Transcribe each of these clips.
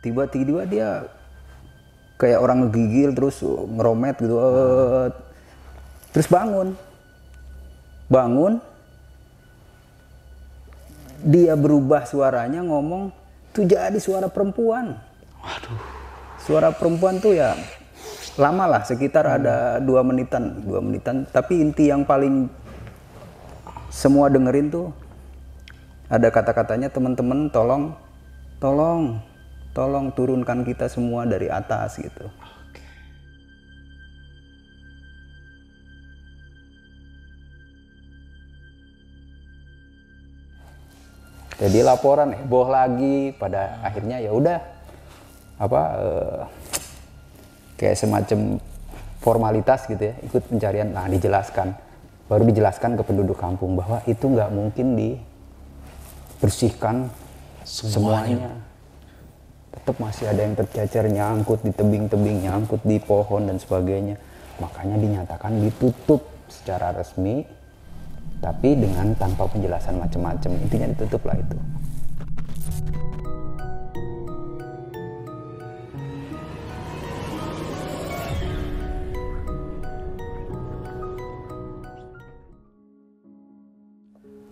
tiba-tiba dia kayak orang ngegigil terus ngeromet gitu eh, terus bangun. Bangun dia berubah suaranya ngomong tuh jadi suara perempuan. Suara perempuan tuh ya lama lah sekitar ada dua menitan dua menitan. Tapi inti yang paling semua dengerin tuh ada kata-katanya teman-teman tolong tolong tolong turunkan kita semua dari atas gitu. Jadi laporan heboh lagi. Pada akhirnya ya udah apa eh, kayak semacam formalitas gitu ya ikut pencarian. Nah dijelaskan. Baru dijelaskan ke penduduk kampung bahwa itu nggak mungkin dibersihkan semuanya, tetap masih ada yang tercecer nyangkut di tebing-tebing nyangkut di pohon dan sebagainya. Makanya dinyatakan ditutup secara resmi tapi dengan tanpa penjelasan macam-macam. Intinya ditutup lah itu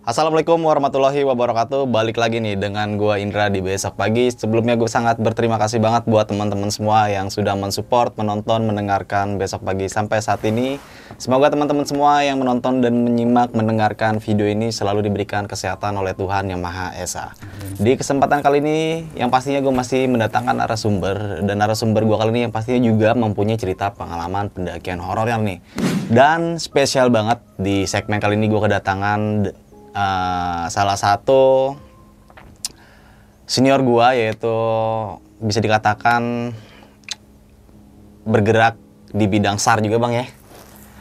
Assalamualaikum warahmatullahi wabarakatuh. Balik lagi nih dengan gua Indra di besok pagi. Sebelumnya gue sangat berterima kasih banget buat teman-teman semua yang sudah mensupport, menonton, mendengarkan besok pagi sampai saat ini. Semoga teman-teman semua yang menonton dan menyimak, mendengarkan video ini selalu diberikan kesehatan oleh Tuhan Yang Maha Esa. Di kesempatan kali ini, yang pastinya gue masih mendatangkan narasumber dan narasumber gue kali ini yang pastinya juga mempunyai cerita pengalaman pendakian horor yang nih. Dan spesial banget di segmen kali ini gue kedatangan uh, salah satu senior gua yaitu bisa dikatakan bergerak di bidang SAR juga bang ya.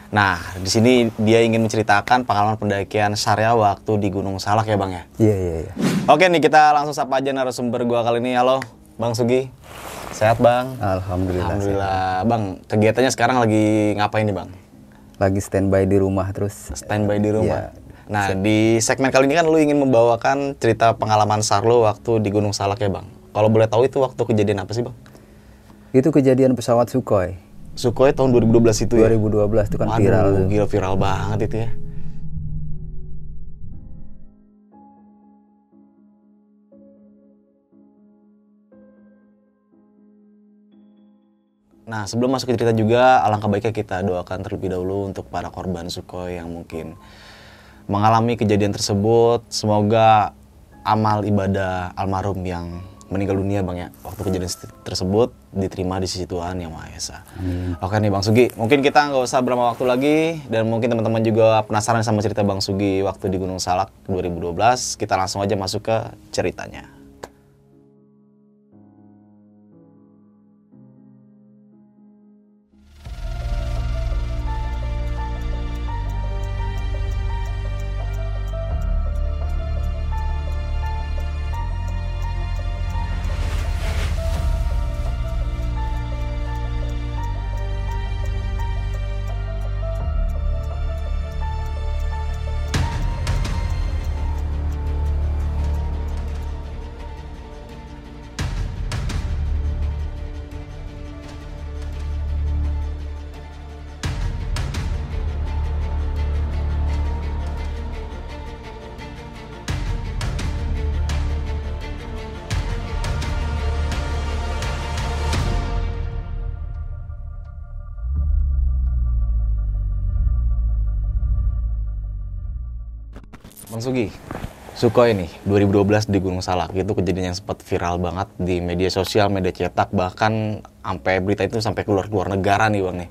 Nah di sini dia ingin menceritakan pengalaman pendakian SAR ya waktu di Gunung Salak ya bang ya. iya iya iya Oke nih kita langsung sapa aja narasumber gua kali ini. Halo bang Sugi, sehat bang? alhamdulillah, Alhamdulillah bang. Kegiatannya sekarang lagi ngapain nih bang? lagi standby di rumah terus Standby di rumah. Iya. Nah, di segmen kali ini kan lu ingin membawakan cerita pengalaman SAR lu waktu di Gunung Salak ya, Bang. Kalau boleh tahu itu waktu kejadian apa sih, Bang? itu kejadian pesawat Sukhoi Sukhoi tahun 2012 itu ya? 2012 itu kan Waduh, viral tuh. gila viral banget itu ya. Nah, sebelum masuk ke cerita juga, alangkah baiknya kita doakan terlebih dahulu untuk para korban Sukhoi yang mungkin mengalami kejadian tersebut. Semoga amal ibadah almarhum yang meninggal dunia Bang ya, waktu kejadian tersebut diterima di sisi Tuhan Yang Maha Esa. Oke nih Bang Sugi, mungkin kita nggak usah berlama waktu lagi dan mungkin teman-teman juga penasaran sama cerita Bang Sugi waktu di Gunung Salak 2012. Kita langsung aja masuk ke ceritanya. Sukhoi nih 2012 di Gunung Salak itu kejadian yang sempat viral banget di media sosial, media cetak bahkan sampai berita itu sampai keluar keluar negara nih bang nih.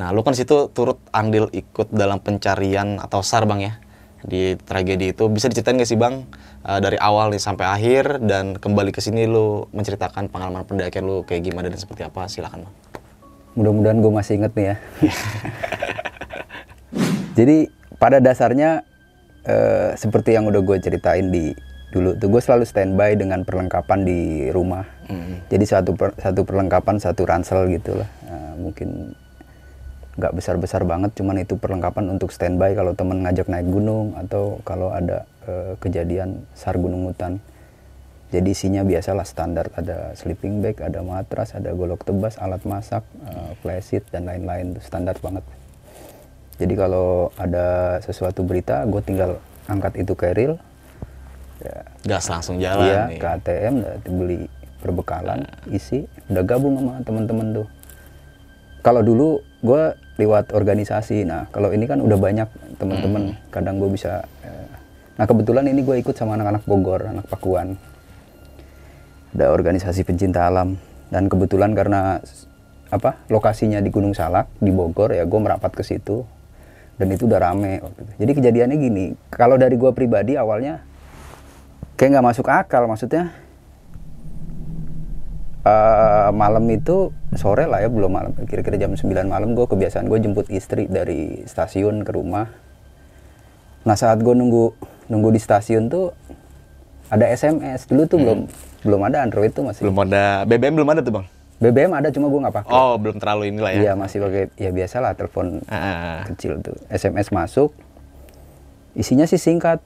Nah lu kan situ turut andil ikut dalam pencarian atau sar bang ya di tragedi itu bisa diceritain gak sih bang eh, dari awal nih sampai akhir dan kembali ke sini lu menceritakan pengalaman pendakian lu kayak gimana dan seperti apa silakan bang. Mudah-mudahan gue masih inget nih ya. Jadi pada dasarnya eh, seperti yang udah gue ceritain di dulu tuh gue selalu standby dengan perlengkapan di rumah. Jadi satu per- satu perlengkapan satu ransel gitulah. Nah, mungkin nggak besar-besar banget, cuman itu perlengkapan untuk standby kalau temen ngajak naik gunung atau kalau ada eh, kejadian sar gunung hutan. Jadi isinya biasalah standar ada sleeping bag, ada matras, ada golok tebas, alat masak, uh, flashlight dan lain-lain standar banget. Jadi kalau ada sesuatu berita, gue tinggal angkat itu ke reel, ya, Gas langsung jalan iya nih. ke ATM, udah beli perbekalan, isi, udah gabung sama teman-teman tuh. Kalau dulu gue lewat organisasi, nah kalau ini kan udah banyak teman-teman, kadang gue bisa. eh, nah kebetulan ini gue ikut sama anak-anak Bogor, anak Pakuan. Ada organisasi pencinta alam dan kebetulan karena apa lokasinya di Gunung Salak di Bogor ya gue merapat ke situ dan itu udah rame waktu itu. Jadi kejadiannya gini, kalau dari gue pribadi awalnya kayak nggak masuk akal maksudnya eh, malam itu sore lah ya belum malam kira-kira jam 9 malam gue kebiasaan gue jemput istri dari stasiun ke rumah nah saat gue nunggu nunggu di stasiun tuh ada SMS dulu tuh belum belum ada Android tuh masih Belum ada BBM belum ada tuh, Bang. BBM ada cuma gue nggak pakai. Oh, belum terlalu inilah ya. iya masih pakai ya biasa lah telepon Ah, ah, ah. kecil tuh. SMS masuk. Isinya sih singkat.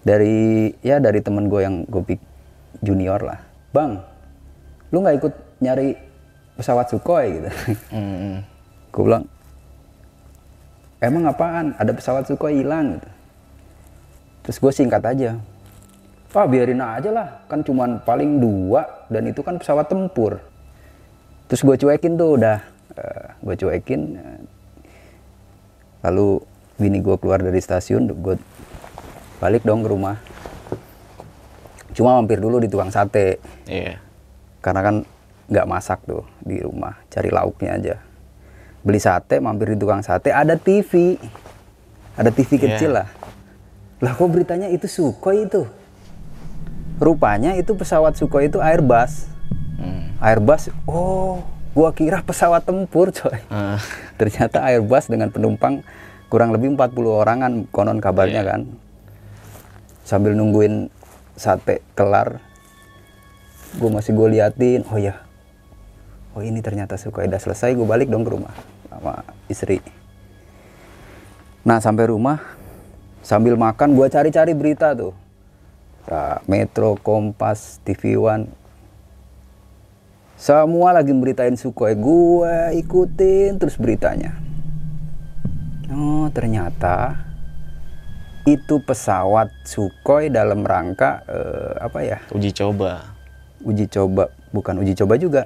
Dari ya dari temen gue yang gue pik junior lah. Bang lu nggak ikut nyari pesawat Sukhoi? gitu. Hmm. gue bilang emang apaan? Ada pesawat Sukhoi hilang. gitu. Terus gue singkat aja ah biarin aja lah. Kan cuman paling dua dan itu kan pesawat tempur terus gue cuekin tuh udah gue cuekin eh, lalu bini gue keluar dari stasiun gue balik dong ke rumah. Cuma mampir dulu di tukang sate. Iya. karena kan nggak masak tuh di rumah cari lauknya aja. Beli sate mampir di tukang sate ada TV ada TV Iya. kecil lah. Lah kok beritanya itu Sukhoi itu? Rupanya itu pesawat Sukhoi itu Airbus Hmm. Airbus oh gua kira pesawat tempur coy Ah. ternyata Airbus dengan penumpang kurang lebih 40 orangan konon kabarnya Iya. kan sambil nungguin sate kelar gue masih gue liatin oh ya oh ini ternyata suka udah selesai gue balik dong ke rumah sama istri nah sampai rumah sambil makan gue cari-cari berita tuh Nah, Metro, Kompas, TV One semua lagi beritain Sukhoi gue ikutin terus beritanya oh ternyata itu pesawat Sukhoi dalam rangka eh, apa ya Uji coba. uji coba bukan uji coba juga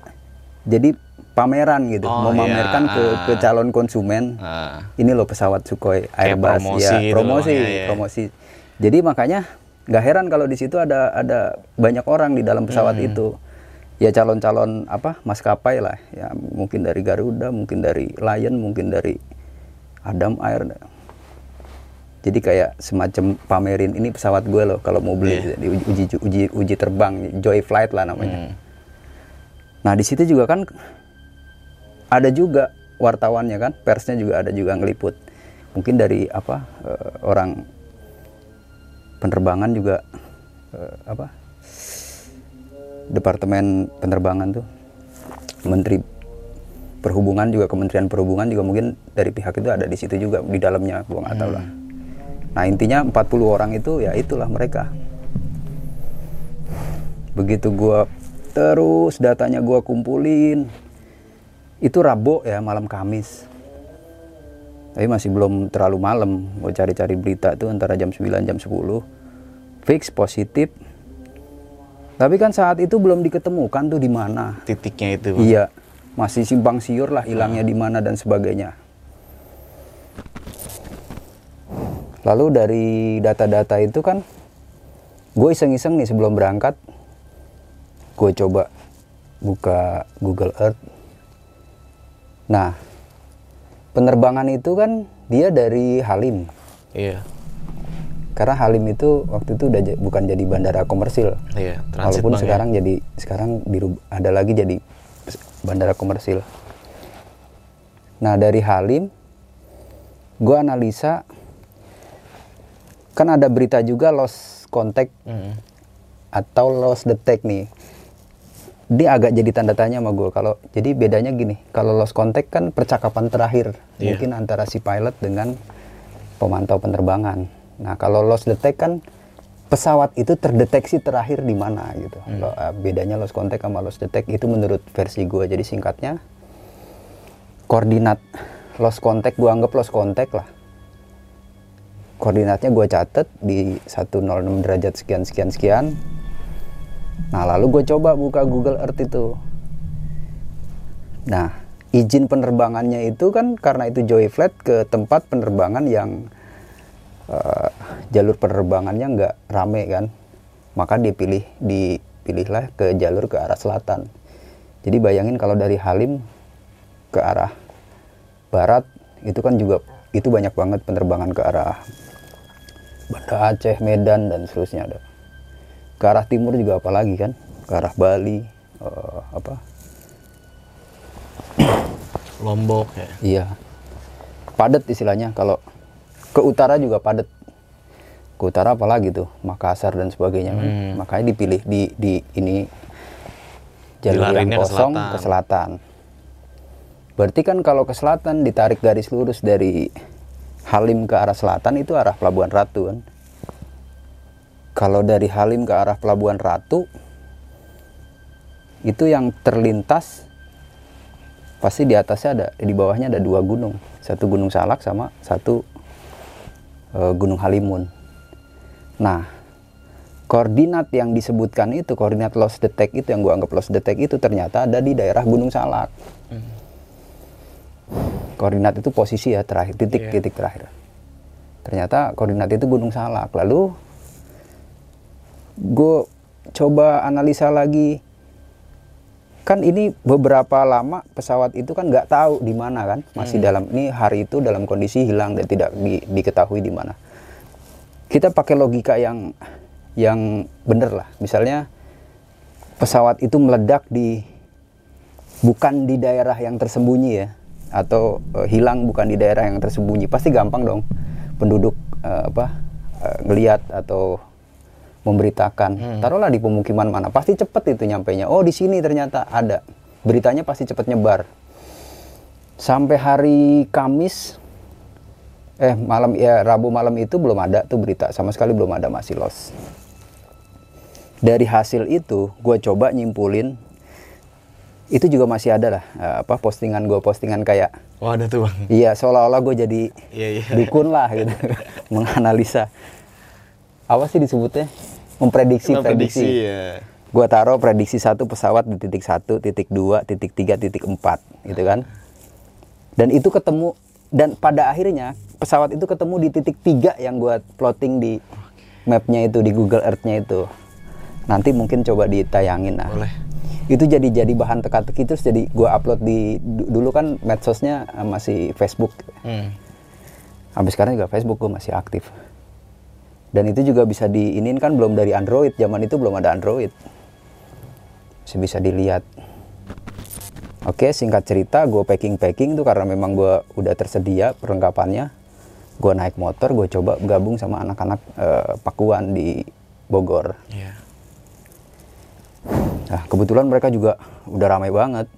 jadi pameran gitu Oh, memamerkan iya. ke ke calon konsumen Ah. ini loh pesawat Sukhoi Airbus promosi ya promosi loh, ya, ya. promosi jadi makanya nggak heran kalau di situ ada ada banyak orang di dalam pesawat Hmm. itu ya calon-calon apa maskapai lah. Ya mungkin dari Garuda mungkin dari Lion mungkin dari Adam Air. Jadi kayak semacam pamerin ini pesawat gue loh kalau mau beli. Di uji, uji uji uji terbang joy flight lah namanya. Hmm. Nah di situ juga kan ada juga wartawannya kan, persnya juga ada juga ngeliput. Mungkin dari apa eh, orang penerbangan juga eh, apa departemen penerbangan tuh, menteri perhubungan juga kementerian perhubungan juga mungkin dari pihak itu ada di situ juga di dalamnya, gua nggak tahu lah. Nah intinya 40 orang itu ya itulah mereka. Begitu gua terus datanya gua kumpulin itu Rabu ya malam Kamis. Tapi masih belum terlalu malam gue cari-cari berita tuh antara jam 9 jam 10 fix positif tapi kan saat itu belum diketemukan tuh di mana Titiknya itu. Bang. iya masih simpang siur lah hilangnya di mana dan sebagainya lalu dari data-data itu kan gue iseng-iseng nih sebelum berangkat gue coba buka Google Earth nah penerbangan itu kan dia dari Halim Iya. Karena Halim itu waktu itu udah bukan jadi bandara komersil Iya, walaupun Bang, ya. sekarang jadi sekarang dirub- ada lagi jadi bandara komersil nah dari Halim gue analisa kan ada berita juga lost contact Hmm. atau lost detect nih dia agak jadi tanda tanya sama gue kalau jadi bedanya gini kalau lost contact kan percakapan terakhir Iya. mungkin antara si pilot dengan pemantau penerbangan nah kalau lost detect kan pesawat itu terdeteksi terakhir di mana gitu. Lo- eh, bedanya lost contact sama lost detect itu menurut versi gue. Jadi singkatnya koordinat lost contact gue anggap lost contact lah. Koordinatnya gue catet di 106 derajat sekian sekian sekian. Nah lalu gue coba buka Google Earth itu. Nah izin penerbangannya itu kan karena itu Joy Flight ke tempat penerbangan yang eh, jalur penerbangannya nggak rame kan maka dipilih dipilihlah ke jalur ke arah selatan jadi bayangin kalau dari Halim ke arah barat itu kan juga itu banyak banget penerbangan ke arah Banda Aceh Medan dan seterusnya ada ke arah timur juga apalagi kan ke arah Bali eh, apa Lombok ya. Iya. Padat istilahnya kalau ke utara juga padat. Ke utara apalagi tuh, Makassar dan sebagainya kan. Hmm. Makanya dipilih di di ini jalur yang Dilarinnya ke kosong selatan. ke selatan. Berarti kan kalau ke selatan ditarik garis lurus dari Halim ke arah selatan itu arah Pelabuhan Ratu kan. Kalau dari Halim ke arah Pelabuhan Ratu itu yang terlintas pasti di atasnya ada di bawahnya ada dua gunung satu gunung salak sama satu gunung halimun. Nah koordinat yang disebutkan itu koordinat lost detect itu yang gua anggap lost detect itu ternyata ada di daerah gunung salak. Koordinat itu posisi ya terakhir titik Iya. titik terakhir. Ternyata koordinat itu gunung salak. Lalu gue coba analisa lagi kan ini beberapa lama pesawat itu kan nggak tahu di mana kan masih dalam ini hari itu dalam kondisi hilang dan tidak di- diketahui di mana. Kita pakai logika yang yang bener lah. Misalnya pesawat itu meledak di bukan di daerah yang tersembunyi ya atau eh, hilang bukan di daerah yang tersembunyi. Pasti gampang dong penduduk eh, apa eh, ngelihat atau memberitakan taruhlah di pemukiman mana pasti cepet itu nyampainya. Oh di sini ternyata ada. Beritanya pasti cepet nyebar. Sampai hari Kamis eh malam ya Rabu malam itu belum ada tuh berita sama sekali belum ada masih los. Dari hasil itu gue coba nyimpulin itu juga masih ada lah eh, apa postingan gue postingan kayak Wah ada tuh bang. iya seolah-olah gue jadi Iya iya. dukun lah gitu menganalisa. Apa sih disebutnya memprediksi Prediksi ya. gua taruh prediksi satu pesawat di titik satu titik dua titik tiga titik empat gitu kan dan itu ketemu dan pada akhirnya pesawat itu ketemu di titik tiga yang gua plotting di mapnya itu di Google Earth-nya itu nanti mungkin coba ditayangin lah Boleh. itu jadi jadi bahan teka-teki terus jadi gua upload di du- dulu kan medsosnya masih Facebook Hmm. Habis sekarang juga Facebook gue masih aktif. Dan itu juga bisa diinin kan belum dari Android. Zaman itu belum ada Android. Masih bisa dilihat. Oke, singkat cerita gue packing-packing tuh karena memang gue udah tersedia perlengkapannya. Gue naik motor, gue coba gabung sama anak-anak eh, Pakuan di Bogor. Iya. Nah, kebetulan mereka juga udah ramai banget.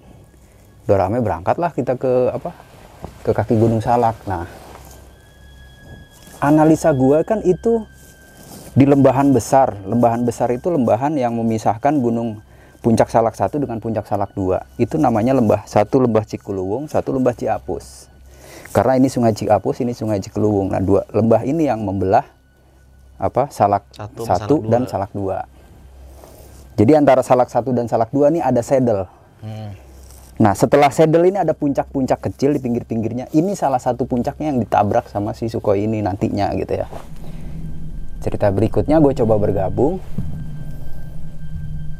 Udah ramai berangkat lah kita ke apa? Ke kaki Gunung Salak. Nah, analisa gua kan itu di lembahan besar. Lembahan besar itu lembahan yang memisahkan gunung Puncak Salak 1 dengan Puncak Salak 2. Itu namanya lembah satu lembah Cikuluwung, satu lembah Ciapus. Karena ini Sungai Ciapus, ini Sungai Cikuluwung. Nah, dua lembah ini yang membelah apa? Salak Satu satu, Salak dan dua. Salak 2. Jadi antara Salak 1 dan Salak 2 ini ada saddle. Hmm. Nah, setelah saddle ini ada puncak-puncak kecil di pinggir-pinggirnya. Ini salah satu puncaknya yang ditabrak sama si Sukhoi ini nantinya gitu ya. Cerita berikutnya gue coba bergabung.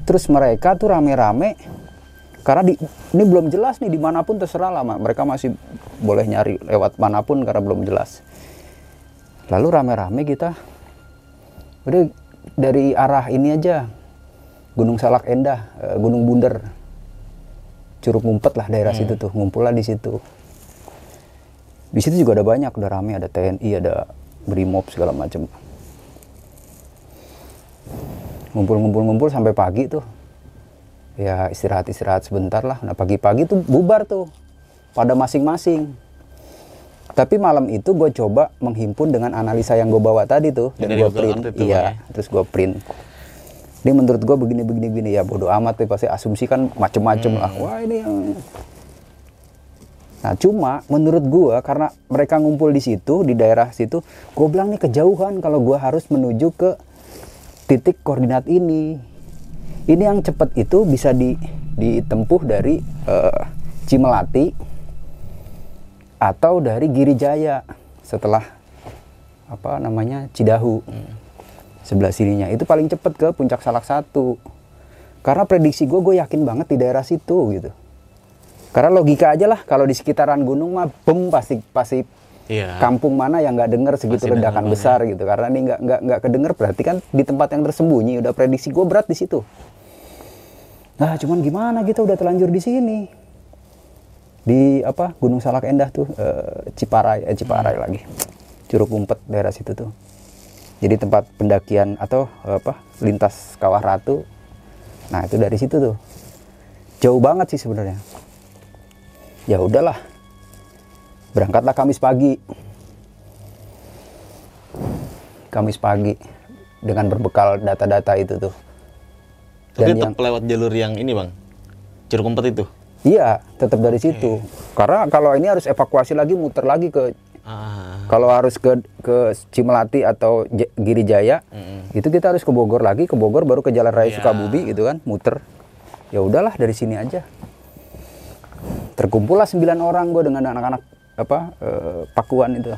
Terus mereka tuh rame-rame karena di, ini belum jelas nih di mana pun terserah lah Mak. mereka masih boleh nyari lewat mana pun karena belum jelas. Lalu rame-rame kita udah dari arah ini aja Gunung Salak Endah, eh, Gunung Bunder, Curug Ngumpet lah daerah situ tuh, ngumpul lah di situ. Di situ juga ada banyak, udah rame, ada TNI, ada Brimob segala macam. Ngumpul-ngumpul-ngumpul sampai pagi tuh. Ya istirahat-istirahat sebentar lah. Nah pagi-pagi tuh bubar tuh, pada masing-masing. Tapi malam itu gue coba menghimpun dengan analisa yang gue bawa tadi tuh dan gue print. Iya, Bang, terus gue print. Ini menurut gue begini begini begini ya bodoh amat tuh pasti asumsi kan macem-macem lah. Hmm. Wah ini yang Nah cuma menurut gua karena mereka ngumpul di situ di daerah situ, gue bilang nih kejauhan kalau gua harus menuju ke titik koordinat ini. Ini yang cepat itu bisa di ditempuh dari eh, Cimelati atau dari Girijaya setelah apa namanya Cidahu. Sebelah sininya. Itu paling cepat ke puncak salak satu. Karena prediksi gue gue yakin banget di daerah situ gitu. Karena logika aja lah kalau di sekitaran gunung mah bom pasti pasti Iya. kampung mana yang nggak denger segitu Pasti ledakan besar gitu. Karena ini nggak nggak nggak kedenger berarti kan di tempat yang tersembunyi. Udah prediksi gue berat di situ. Nah cuman gimana kita udah terlanjur di sini? Di apa? Gunung Salak Endah tuh eh, Ciparai eh, Ciparai Hmm. lagi. Curug Umpet daerah situ tuh. Jadi tempat pendakian atau eh, apa lintas Kawah Ratu. Nah itu dari situ tuh. Jauh banget sih sebenarnya. Ya udahlah berangkatlah Kamis pagi. Kamis pagi dengan berbekal data-data itu tuh. Tapi dan tetap yang lewat jalur yang ini bang, curug umpet itu. iya tetap dari situ. Karena kalau ini harus evakuasi lagi muter lagi ke Ah, kalau harus ke ke Cimelati atau J- Girijaya itu kita harus ke Bogor lagi ke Bogor baru ke Jalan Raya Iya. Sukabumi gitu kan muter. Ya udahlah dari sini aja. Terkumpullah sembilan orang gue dengan anak-anak apa eh, Pakuan itu.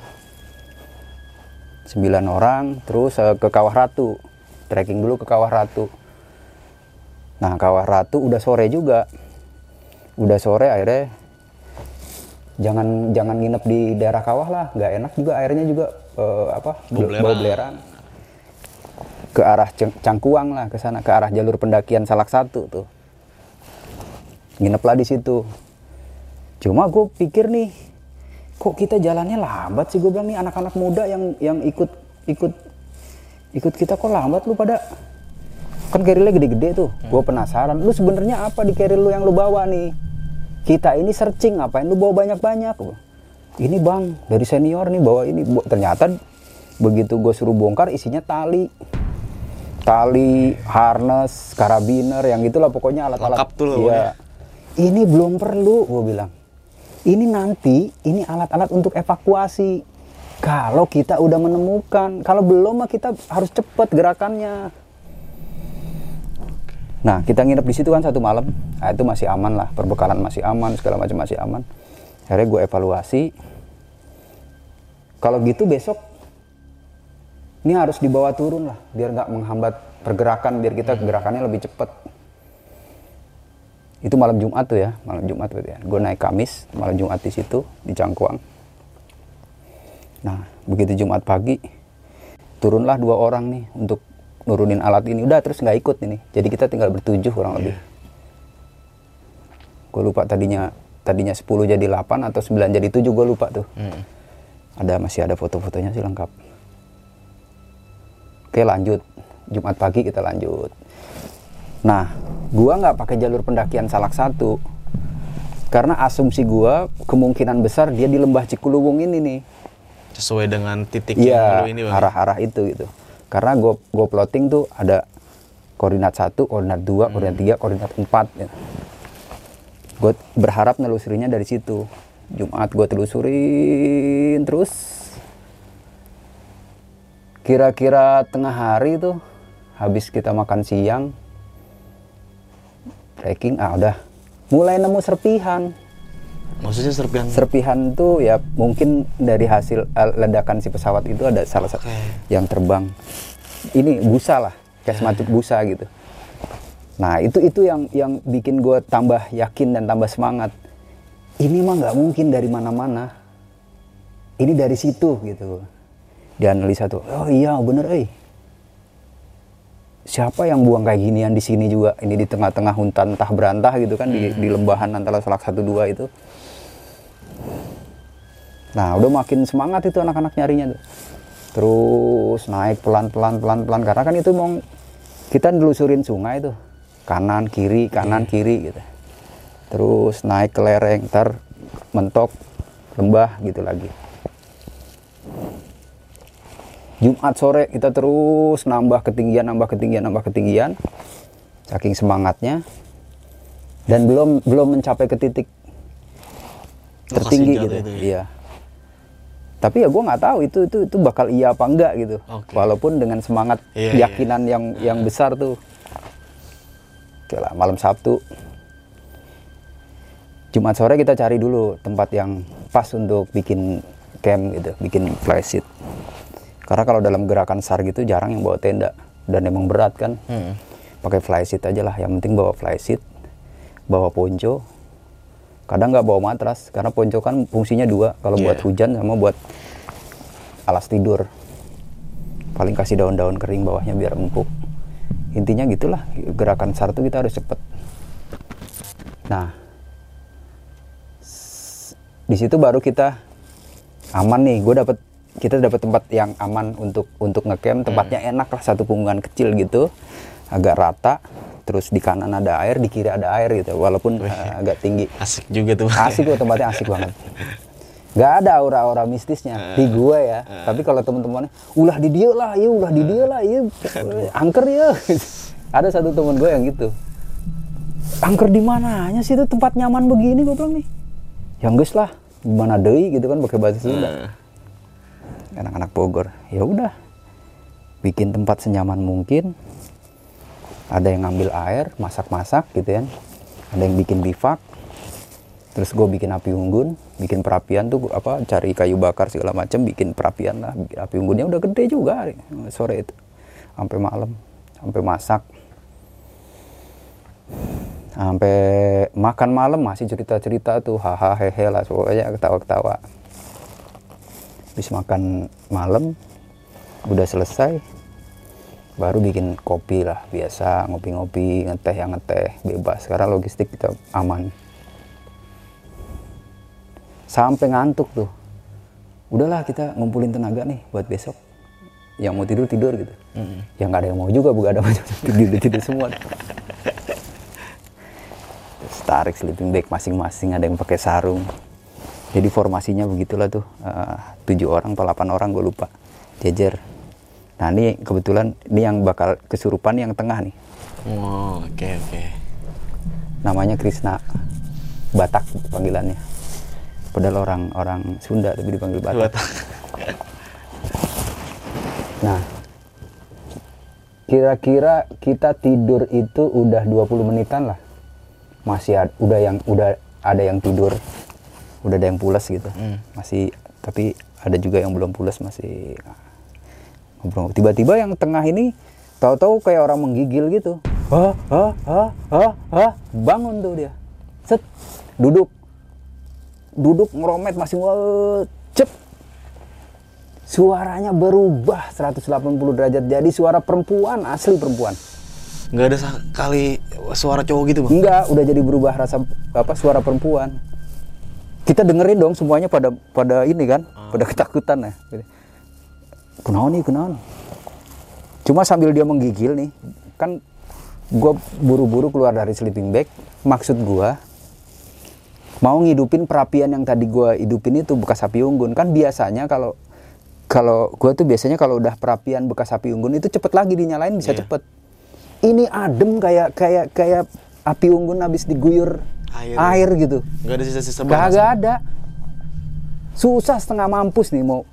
Sembilan orang terus eh, ke Kawah Ratu. Trekking dulu ke Kawah Ratu. Nah Kawah Ratu udah sore juga. Udah sore akhirnya jangan jangan nginep di daerah kawah lah. Nggak enak juga airnya juga eh, apa Bau belerang. ke arah Cangkuang lah ke sana ke arah jalur pendakian Salak satu tuh. Nginep lah di situ. Cuma gue pikir nih kok kita jalannya lambat sih? Gue bilang nih anak-anak muda yang yang ikut ikut ikut kita kok lambat lu pada? Kan carrier gede-gede tuh. Gue penasaran. Lu sebenarnya apa di carrier lu yang lu bawa nih? Kita ini searching ngapain lu bawa banyak-banyak? Ini bang dari senior nih bawa ini. Ternyata begitu gue suruh bongkar isinya tali. Tali harness karabiner yang itulah pokoknya alat-alat. Lengkap tuh iya. ini belum perlu gue bilang ini nanti ini alat-alat untuk evakuasi kalau kita udah menemukan kalau belum mah kita harus cepet gerakannya Nah, kita nginep di situ kan satu malam. Nah, itu masih aman lah, perbekalan masih aman, segala macam masih aman. Akhirnya gue evaluasi. Kalau gitu besok ini harus dibawa turun lah, biar nggak menghambat pergerakan, biar kita gerakannya lebih cepat. Itu malam Jumat tuh ya, malam Jumat berarti ya. Gue naik Kamis, malam Jumat di situ di Cangkuang. Nah, begitu Jumat pagi, turunlah dua orang nih untuk nurunin alat ini. Udah terus nggak ikut ini. Jadi kita tinggal bertujuh kurang lebih. Gue lupa tadinya tadinya 10 jadi 8 atau 9 jadi 7 gue lupa tuh. Hmm. Ada masih ada foto-fotonya sih lengkap. Oke lanjut. Jumat pagi kita lanjut. Nah, gua nggak pakai jalur pendakian Salak satu karena asumsi gua kemungkinan besar dia di lembah Cikuluwung ini nih. sesuai dengan titik Iya, yang ini bang. arah-arah itu gitu. Karena gue gue plotting tuh ada koordinat satu, koordinat dua, koordinat tiga, koordinat empat. Ya. Gue berharap nelusurinya dari situ. Jumat gue telusurin terus. Kira-kira tengah hari tuh, habis kita makan siang, trekking, ah udah, mulai nemu serpihan. Maksudnya serpihan. serpihan tuh ya mungkin dari hasil eh, ledakan si pesawat itu ada salah satu Oke. yang terbang. Ini busa lah kayak semacam busa gitu. Nah itu itu yang yang bikin gue tambah yakin dan tambah semangat. Ini mah nggak mungkin dari mana-mana. Ini dari situ gitu. Dianalisa tuh oh iya bener eh siapa yang buang kayak ginian di sini juga? Ini di tengah-tengah hutan entah berantah gitu kan di, di lembahan antara salak satu dua itu. Nah udah makin semangat itu anak-anak nyarinya tuh. Terus naik pelan-pelan pelan-pelan karena kan itu mau kita nelusurin sungai tuh. Kanan kiri kanan kiri gitu. Terus naik ke lereng ntar mentok lembah gitu lagi Jumat sore kita terus nambah ketinggian, nambah ketinggian, nambah ketinggian. Saking semangatnya dan belum belum mencapai ke titik tertinggi gitu. itu ya? Iya. Tapi ya gue nggak tahu itu itu itu bakal iya apa enggak gitu. Oke. Walaupun dengan semangat Iya, keyakinan yang yang besar tuh. Oke lah, malam Sabtu. Jumat sore kita cari dulu tempat yang pas untuk bikin camp gitu, bikin fly sheet. Karena kalau dalam gerakan SAR gitu jarang yang bawa tenda dan emang berat kan. Hmm. Pakai fly sheet aja lah, yang penting bawa fly sheet, bawa ponco. Kadang nggak bawa matras karena ponco kan fungsinya dua, kalau Iya. buat hujan sama buat alas tidur. Paling kasih daun-daun kering bawahnya biar empuk. Intinya gitulah, gerakan SAR tuh kita harus cepet. Nah, di situ baru kita aman nih. Gue dapet kita dapat tempat yang aman untuk untuk ngecamp. Tempatnya enak lah, satu punggungan kecil gitu, agak rata. Terus di kanan ada air, di kiri ada air gitu. Walaupun eh, agak tinggi. Asik juga tuh. Asik kok tempatnya asik banget. Gak ada aura-aura mistisnya di gua ya. Tapi kalau teman-temannya, ulah di dia lah, iya ulah di dia lah, iya angker ya. ada satu teman gue yang gitu. Angker di mananya sih itu tempat nyaman begini gue bilang nih. Yang geus lah, mana deui gitu kan pakai bahasa Sunda. Anak-anak Bogor. Ya udah. Bikin tempat senyaman mungkin. Ada yang ngambil air, masak-masak gitu kan. Ada yang bikin bivak. Terus gue bikin api unggun, bikin perapian tuh apa cari kayu bakar segala macam, bikin perapian lah. Api unggunnya udah gede juga sore itu. Sampai malam, sampai masak. Sampai makan malam masih cerita-cerita tuh, haha hehe lah, pokoknya ketawa-ketawa. Habis makan malam, udah selesai, baru bikin kopi lah biasa ngopi-ngopi ngeteh yang ngeteh bebas. Karena logistik kita aman. Sampai ngantuk tuh. Udahlah kita ngumpulin tenaga nih buat besok. Yang mau tidur tidur gitu. Yang nggak ada yang mau juga bukan ada macam tidur tidur semua. Terus tarik sleeping bag masing-masing ada yang pakai sarung jadi formasinya begitulah tuh. Eh, tujuh orang atau delapan orang gue lupa. Jejer. Nah ini kebetulan ini yang bakal kesurupan yang tengah nih. Oh, oke oke. namanya Krishna. Batak panggilannya. Padahal orang orang Sunda tapi dipanggil Batak. Batak. nah kira-kira kita tidur itu udah 20 menitan lah. Masih ad- udah yang udah ada yang tidur udah ada yang pulas gitu. Hmm. masih tapi ada juga yang belum pulas masih ngobrol. Tiba-tiba yang tengah ini tahu-tahu kayak orang menggigil gitu. Hah hah hah hah hah bangun tuh dia. Set duduk. Duduk ngeromet masih cep. Suaranya berubah 180 derajat. Jadi suara perempuan asli perempuan. Nggak ada sekali suara cowok gitu bang. enggak udah jadi berubah rasa apa suara perempuan kita dengerin dong semuanya pada pada ini kan pada ketakutan ya. Kunaon nih kunaon cuma sambil dia menggigil nih kan gua buru-buru keluar dari sleeping bag maksud gua mau ngidupin perapian yang tadi gua hidupin itu bekas api unggun. Kan biasanya kalau kalau gua tuh biasanya kalau udah perapian bekas api unggun itu cepet lagi dinyalain bisa Iya. cepet. Ini adem kayak kayak kayak api unggun habis diguyur Air. air, gitu Nggak ada sisa-sisa ada. Susah setengah mampus nih mau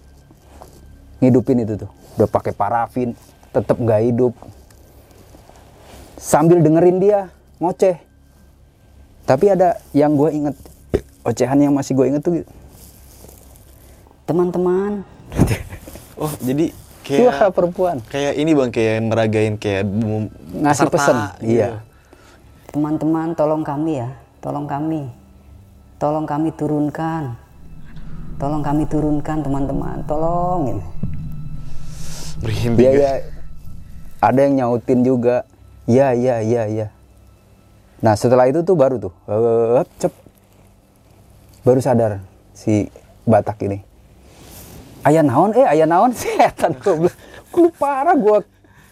ngidupin itu tuh. Udah pakai parafin, tetap nggak hidup. Sambil dengerin dia ngoceh. Tapi ada yang gue inget, ocehan yang masih gue inget tuh. gitu. Teman-teman, Oh jadi wah kayak perempuan kayak ini bang kayak meragain kayak ngasih pesen. gitu. Iya. Teman-teman tolong kami ya, tolong kami. Tolong kami turunkan. Tolong kami turunkan teman-teman. Merinding. Iya guys. ya. Ada yang nyautin juga. Iya iya iya iya. Nah setelah itu tuh baru tuh, cep, baru sadar si Batak ini. Ayah naon, eh ayah naon, setan bilang. Lu parah gue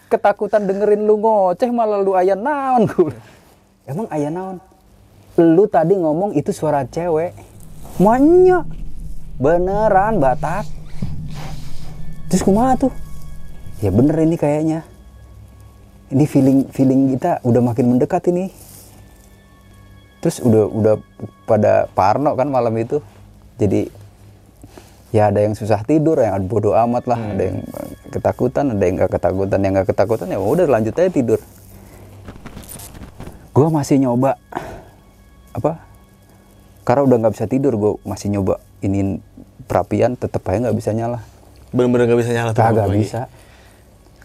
ketakutan dengerin lu ngoceh malah lu ayah naon gue. Emang ayah naon? Lu tadi ngomong itu suara cewek. Manya. Beneran Batak. terus kumaha tuh? Ya bener ini kayaknya. Ini feeling feeling kita udah makin mendekat ini. Terus udah udah pada parno kan malam itu. Jadi ya ada yang susah tidur yang bodoh amat lah. Ada yang ketakutan ada yang gak ketakutan. Yang gak ketakutan ya udah lanjut aja tidur. Gue masih nyoba apa? Karena udah nggak bisa tidur gue masih nyoba ini perapian tetep aja nggak bisa nyala. Bener-bener gak bisa nyala tuh kagak pagi. bisa.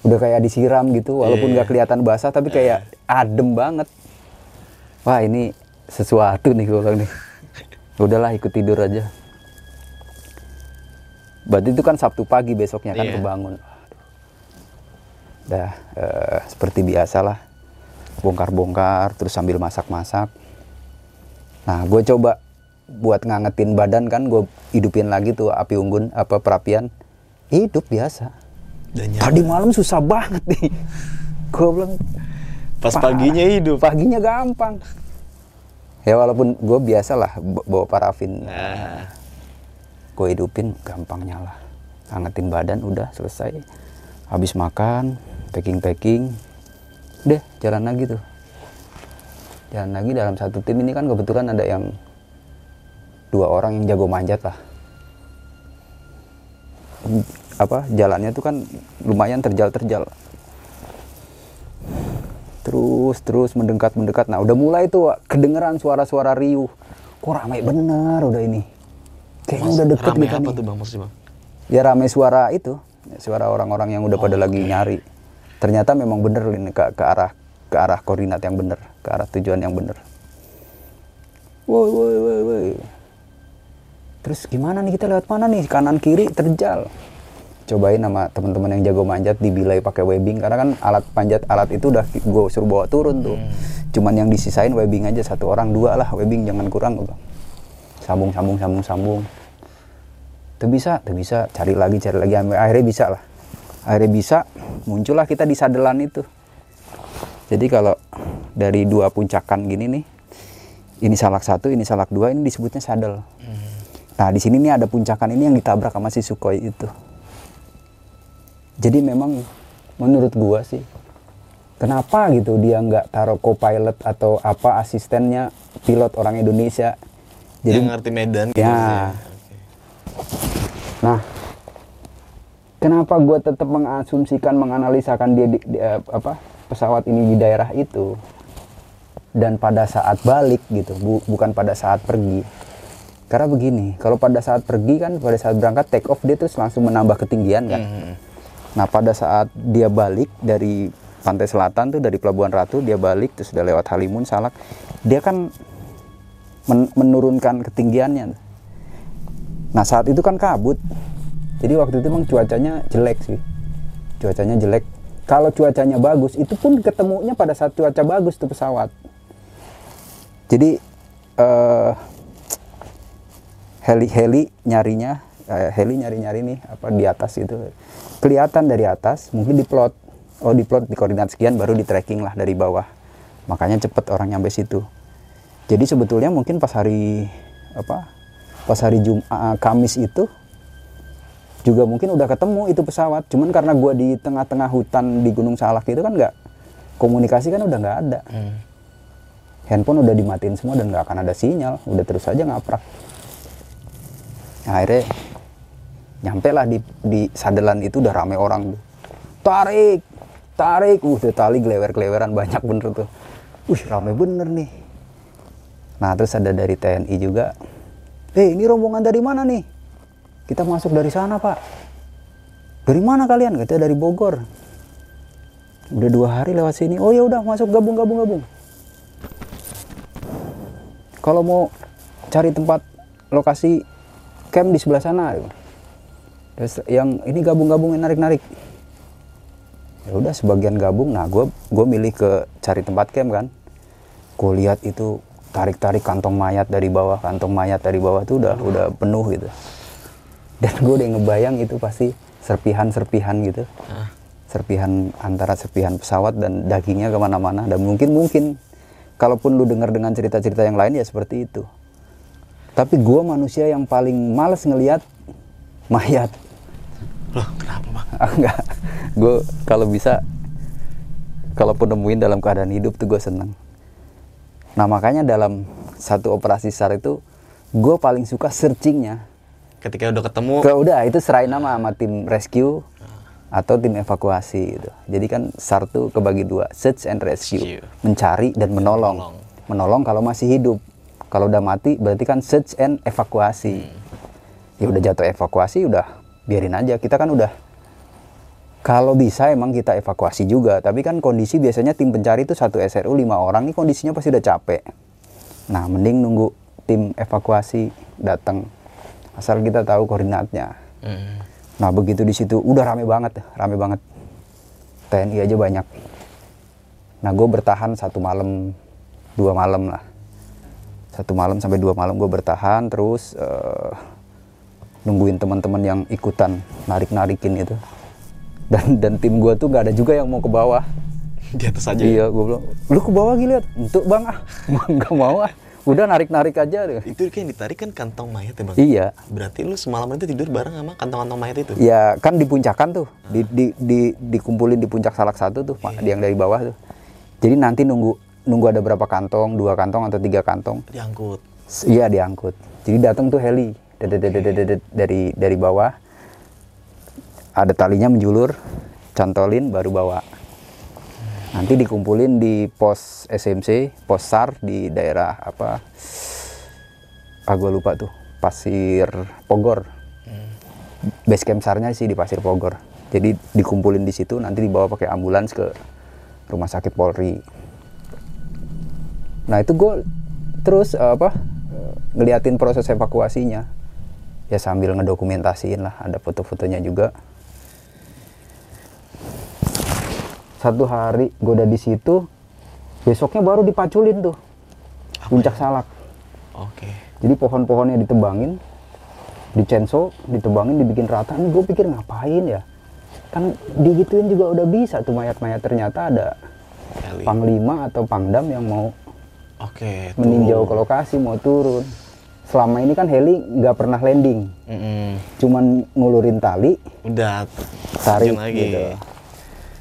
Udah kayak disiram gitu walaupun nggak kelihatan basah tapi kayak adem banget. Wah ini sesuatu nih gue bilang nih. Udahlah ikut tidur aja. Berarti itu kan Sabtu pagi besoknya kan Iya. kebangun. Dah eh, seperti biasa lah. Bongkar-bongkar terus sambil masak-masak nah gue coba buat ngangetin badan kan gue hidupin lagi tuh api unggun apa perapian hidup biasa Dan nyala. Tadi malam susah banget nih. Gue bilang Pas parah. paginya hidup. paginya gampang. Ya walaupun gue biasa lah bawa parafin. Nah, Gue hidupin gampang nyala. Angetin badan udah selesai. Habis makan, packing-packing. Deh, jalan lagi tuh. Jalan lagi dalam satu tim ini kan kebetulan ada yang dua orang yang jago manjat lah. Apa jalannya tuh kan lumayan terjal-terjal. Terus terus mendekat mendekat. Nah udah mulai tuh kedengeran suara-suara riuh. Kok ramai bener udah ini. Kayaknya udah deket rame kita apa nih. tuh bang maksudnya bang? Ya rame suara itu, suara orang-orang yang udah pada lagi nyari. Ternyata memang bener ini ke, ke arah ke arah koordinat yang bener, ke arah tujuan yang bener. Woi woi woi woi. Terus gimana nih kita lewat mana nih? Kanan kiri terjal. Cobain sama teman-teman yang jago manjat dibilai pakai webbing karena kan alat panjat alat itu udah gue suruh bawa turun tuh. Cuman yang disisain webbing aja satu orang dua lah webbing jangan kurang bilang. Sambung sambung sambung sambung tuh bisa, tuh bisa, cari lagi, cari lagi, akhirnya bisa lah. Akhirnya bisa, muncullah kita di sadelan itu. Jadi kalau dari dua puncakan gini nih, ini salak satu, ini salak dua, ini disebutnya sadel. Nah di sini nih ada puncakan ini yang ditabrak sama si Sukhoi itu. Jadi memang menurut gua sih, kenapa gitu dia nggak taruh co-pilot atau apa asistennya pilot orang Indonesia? Jadi yang ngerti Medan gitu Ya. Nah, kenapa gue tetap mengasumsikan, menganalisakan dia di, di- eh, apa pesawat ini di daerah itu dan pada saat balik gitu, bu- bukan pada saat pergi. Karena begini, kalau pada saat pergi kan, pada saat berangkat take off dia terus langsung menambah ketinggian kan. Nah pada saat dia balik dari pantai selatan tuh dari Pelabuhan Ratu dia balik terus udah lewat Halimun Salak, dia kan men- menurunkan ketinggiannya. Nah saat itu kan kabut. Jadi waktu itu emang cuacanya jelek sih. Cuacanya jelek. Kalau cuacanya bagus, itu pun ketemunya pada saat cuaca bagus tuh pesawat. Jadi eh heli heli nyarinya, eh, heli nyari nyari nih apa di atas itu kelihatan dari atas, mungkin diplot. Oh diplot di koordinat sekian baru di tracking lah dari bawah. Makanya cepet orang nyampe situ. Jadi sebetulnya mungkin pas hari apa? Pas hari Jumat Kamis itu juga mungkin udah ketemu itu pesawat. Cuman karena gua di tengah-tengah hutan di Gunung Salak itu kan nggak komunikasi kan udah nggak ada. Handphone udah dimatiin semua dan nggak akan ada sinyal. Udah terus aja ngaprak. Nah, akhirnya nyampe lah di, di sadelan itu udah rame orang tuh. Tarik, tarik, uh, udah tali gelewer-geleweran banyak bener tuh. Wih, rame bener nih. Nah, terus ada dari TNI juga. Eh, ini rombongan dari mana nih? Kita masuk dari sana, Pak. Dari mana kalian? Katanya dari Bogor. Udah dua hari lewat sini. Oh ya udah masuk gabung gabung gabung. Kalau mau cari tempat lokasi camp di sebelah sana. Terus yang ini gabung-gabungin narik-narik. Ya udah sebagian gabung. Nah, gue gue milih ke cari tempat camp kan. Gue lihat itu tarik-tarik kantong mayat dari bawah, kantong mayat dari bawah tuh udah udah penuh gitu. Dan gue udah ngebayang itu pasti serpihan-serpihan gitu. Serpihan antara serpihan pesawat dan dagingnya ke mana-mana. Dan mungkin mungkin kalaupun lu dengar dengan cerita-cerita yang lain ya seperti itu. Tapi gue manusia yang paling males ngelihat mayat. Loh, kenapa bang? Ah, enggak gue kalau bisa kalaupun nemuin dalam keadaan hidup tuh gue seneng nah makanya dalam satu operasi SAR itu gue paling suka searchingnya Ketika udah ketemu, ke udah itu serahin nama sama tim rescue atau tim evakuasi gitu. Jadi kan SAR tuh kebagi dua search and rescue. Mencari dan menolong. Menolong. menolong kalau masih hidup. Kalau udah mati berarti kan search and evakuasi. Ya udah jatuh evakuasi udah biarin aja. Kita kan udah kalau bisa emang kita evakuasi juga. Tapi kan kondisi biasanya tim pencari itu satu SRU lima orang ini kondisinya pasti udah capek. Nah mending nunggu tim evakuasi datang asal kita tahu koordinatnya. Hmm. nah begitu di situ udah rame banget rame banget. TNI aja banyak. Nah gue bertahan satu malam dua malam lah. Satu malam sampai dua malam gue bertahan terus eh, nungguin teman-teman yang ikutan narik-narikin itu. Dan dan tim gue tuh nggak ada juga yang mau ke bawah. Di atas aja. iya gue bilang lu ke bawah giliat untuk bang. Ah nggak mau ah udah narik-narik aja deh. Itu kayak yang ditarik kan kantong mayat ya bang? iya. Berarti lu semalam itu tidur bareng sama kantong-kantong mayat itu? ya kan di puncakan tuh. Di, di, di, dikumpulin di puncak salak satu tuh Pak, yang dari bawah tuh. Jadi nanti nunggu nunggu ada berapa kantong? Dua kantong atau tiga kantong? Diangkut. Iya diangkut. Jadi datang tuh heli. Dari dari bawah. Ada talinya menjulur cantolin baru bawa nanti dikumpulin di pos SMC pos SAR di daerah apa? Ah gua lupa tuh. Pasir Pogor. Base camp SAR-nya sih di Pasir Pogor. Jadi dikumpulin di situ nanti dibawa pakai ambulans ke rumah sakit Polri. Nah itu gue terus eh, apa eh, ngeliatin proses evakuasinya. Ya sambil ngedokumentasiin lah ada foto-fotonya juga satu hari gue udah di situ besoknya baru dipaculin tuh puncak salak Oke. jadi pohon-pohonnya ditebangin dicenso ditebangin dibikin rata ini gue pikir ngapain ya kan digituin juga udah bisa tuh mayat-mayat ternyata ada Heli. panglima atau pangdam yang mau Oke. meninjau ke lokasi mau turun selama ini kan heli nggak pernah landing Mm-mm. cuman ngulurin tali Udah. tarik lagi. gitu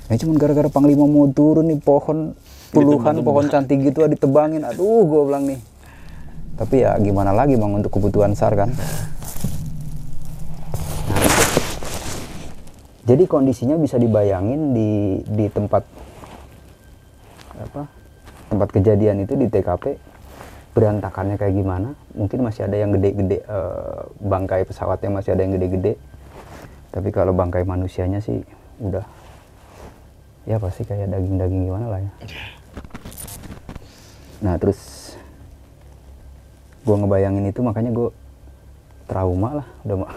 Nah, cuman gara-gara panglima mau turun nih pohon puluhan pohon cantik gitu ah, ditebangin. Aduh gue bilang nih. Tapi ya gimana lagi bang untuk kebutuhan SAR kan? Jadi kondisinya bisa dibayangin di di tempat apa tempat kejadian itu di TKP berantakannya kayak gimana. Mungkin masih ada yang gede-gede eh, bangkai pesawatnya masih ada yang gede-gede. Tapi kalau bangkai manusianya sih udah ya pasti kayak daging-daging gimana lah ya. Nah terus gue ngebayangin itu makanya gue trauma lah udah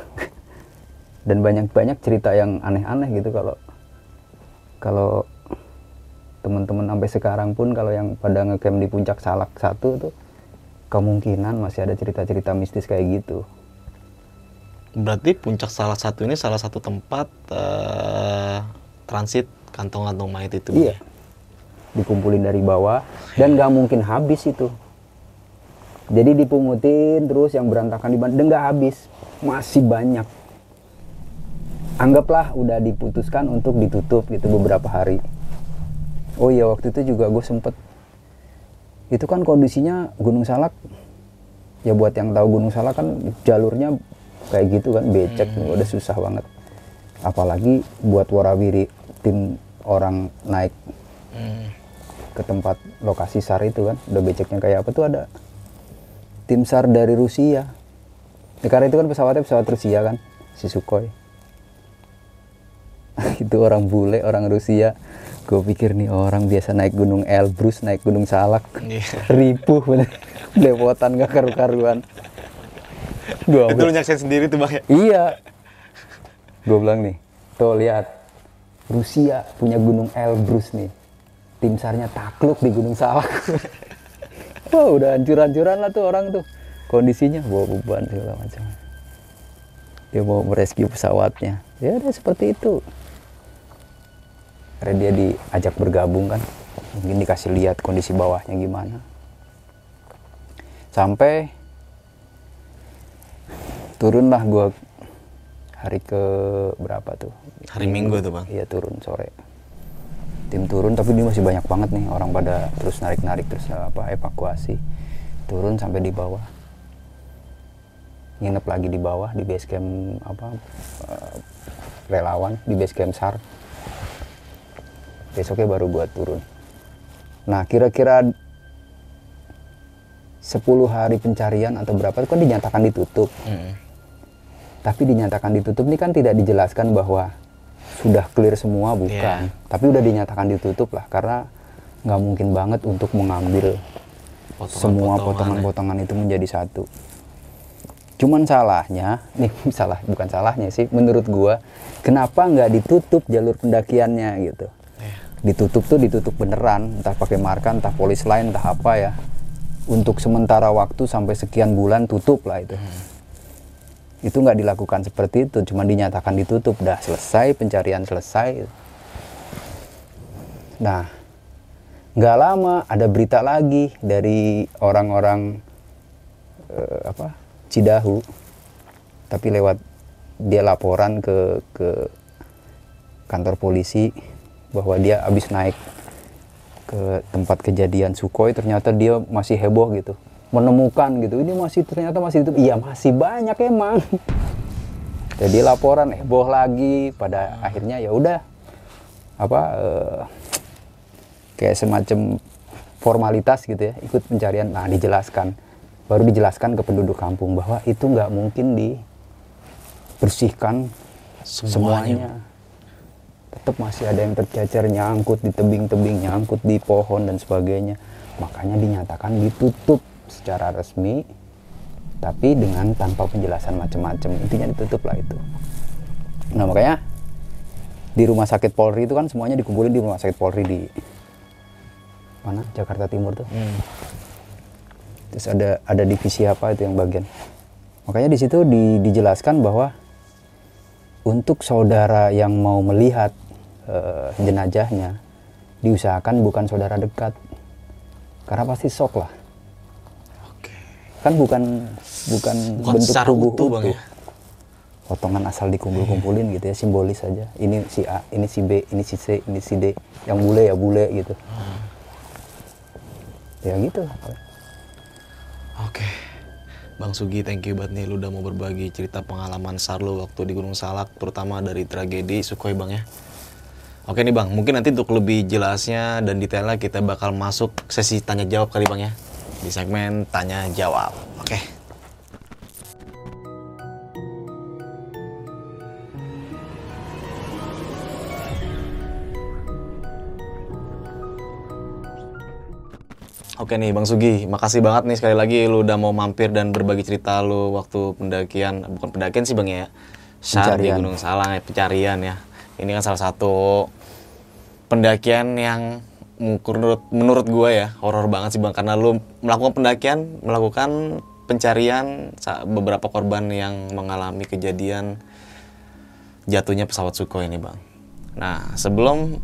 dan banyak-banyak cerita yang aneh-aneh gitu kalau kalau teman-teman sampai sekarang pun kalau yang pada ngecamp di puncak salak satu tuh kemungkinan masih ada cerita-cerita mistis kayak gitu. Berarti puncak salah satu ini salah satu tempat eh, transit kantong-kantong mayat itu. Iya. ya? Dikumpulin dari bawah dan nggak mungkin habis itu. Jadi dipungutin terus yang berantakan di dan nggak habis, masih banyak. Anggaplah udah diputuskan untuk ditutup gitu beberapa hari. Oh iya waktu itu juga gue sempet itu kan kondisinya Gunung Salak ya buat yang tahu Gunung Salak kan jalurnya kayak gitu kan becek udah susah banget apalagi buat warawiri tim orang naik Hmm. ke tempat lokasi SAR itu kan udah beceknya kayak apa tuh ada tim SAR dari Rusia Ya, karena itu kan pesawatnya pesawat Rusia kan si Sukhoi itu orang bule orang Rusia gue pikir nih orang biasa naik gunung Elbrus naik gunung Salak Iya. ripuh bener lepotan gak karu-karuan Gua Itu lu nyaksain sendiri tuh bang ya? Iya. Gue bilang nih, tuh lihat. Rusia punya gunung Elbrus nih. Tim SAR-nya takluk di Gunung Salak. Wah, udah hancur-hancuran lah tuh orang tuh. Kondisinya bawa beban segala macam. Dia mau merescue pesawatnya. Ya udah seperti itu. Karena dia diajak bergabung kan. Mungkin dikasih lihat kondisi bawahnya gimana. Sampai turunlah gua hari ke berapa tuh? Hari Minggu tuh, Bang. iya turun sore. Tim turun tapi ini masih banyak banget nih orang pada terus narik narik terus eh, apa evakuasi. Turun sampai di bawah. Nginep lagi di bawah di base camp apa eh, relawan di base camp sar besoknya baru gua turun. Nah kira-kira 10 hari pencarian atau berapa itu kan dinyatakan ditutup. Mm. Tapi dinyatakan ditutup ini kan tidak dijelaskan bahwa sudah clear semua bukan. Iya. tapi udah dinyatakan ditutup lah karena nggak mungkin banget untuk mengambil semua potongan-potongan itu menjadi satu. Cuman salahnya nih salah bukan salahnya sih menurut gua kenapa nggak ditutup jalur pendakiannya gitu? Iya. ditutup tuh ditutup beneran entah pakai marka entah polis lain entah apa ya. Untuk sementara waktu sampai sekian bulan tutup lah itu itu nggak dilakukan seperti itu cuma dinyatakan ditutup. Dah selesai pencarian selesai. Nah nggak lama ada berita lagi dari orang-orang eh, apa Cidahu. Tapi lewat dia laporan ke ke kantor polisi bahwa dia habis naik ke tempat kejadian Sukhoi ternyata dia masih heboh gitu menemukan gitu. Ini masih ternyata masih itu iya masih banyak emang. Jadi laporan heboh lagi. Pada akhirnya ya udah apa eh, kayak semacam formalitas gitu ya ikut pencarian. Nah dijelaskan baru dijelaskan ke penduduk kampung bahwa itu nggak mungkin dibersihkan semuanya. Tetap masih ada yang tercecer nyangkut di tebing-tebing nyangkut di pohon dan sebagainya. Makanya dinyatakan ditutup secara resmi tapi dengan tanpa penjelasan macam-macam. Intinya ditutup lah itu. Nah makanya di rumah sakit Polri itu kan semuanya dikumpulin di rumah sakit Polri di mana? Jakarta Timur tuh. Hmm. terus ada ada divisi apa itu yang bagian. Makanya di situ di- dijelaskan bahwa untuk saudara yang mau melihat eh, jenazahnya diusahakan bukan saudara dekat. Karena pasti shock lah. Kan bukan bukan, Bukan bentuk secara tubuh utuh, utuh, Bang, ya? potongan asal dikumpul-kumpulin gitu ya simbolis saja ini si A ini si B ini si C ini si D yang bule ya bule gitu ya gitu Oke. Bang Sugi, thank you banget nih lu udah mau berbagi cerita pengalaman SAR lu waktu di Gunung Salak, terutama dari tragedi Sukhoi Bang ya. Oke nih Bang, mungkin nanti untuk lebih jelasnya dan detailnya kita bakal masuk sesi tanya jawab kali Bang ya. Di segmen tanya jawab. Oke. Oke nih Bang Sugi, makasih banget nih sekali lagi lu udah mau mampir dan berbagi cerita lu waktu pendakian, bukan pendakian sih Bang ya. Syar di. Gunung Salang ya, pencarian ya. Ini kan salah satu pendakian yang menurut menurut gue ya horor banget sih Bang karena lu melakukan pendakian, melakukan pencarian beberapa korban yang mengalami kejadian jatuhnya pesawat Sukhoi ini Bang. Nah, sebelum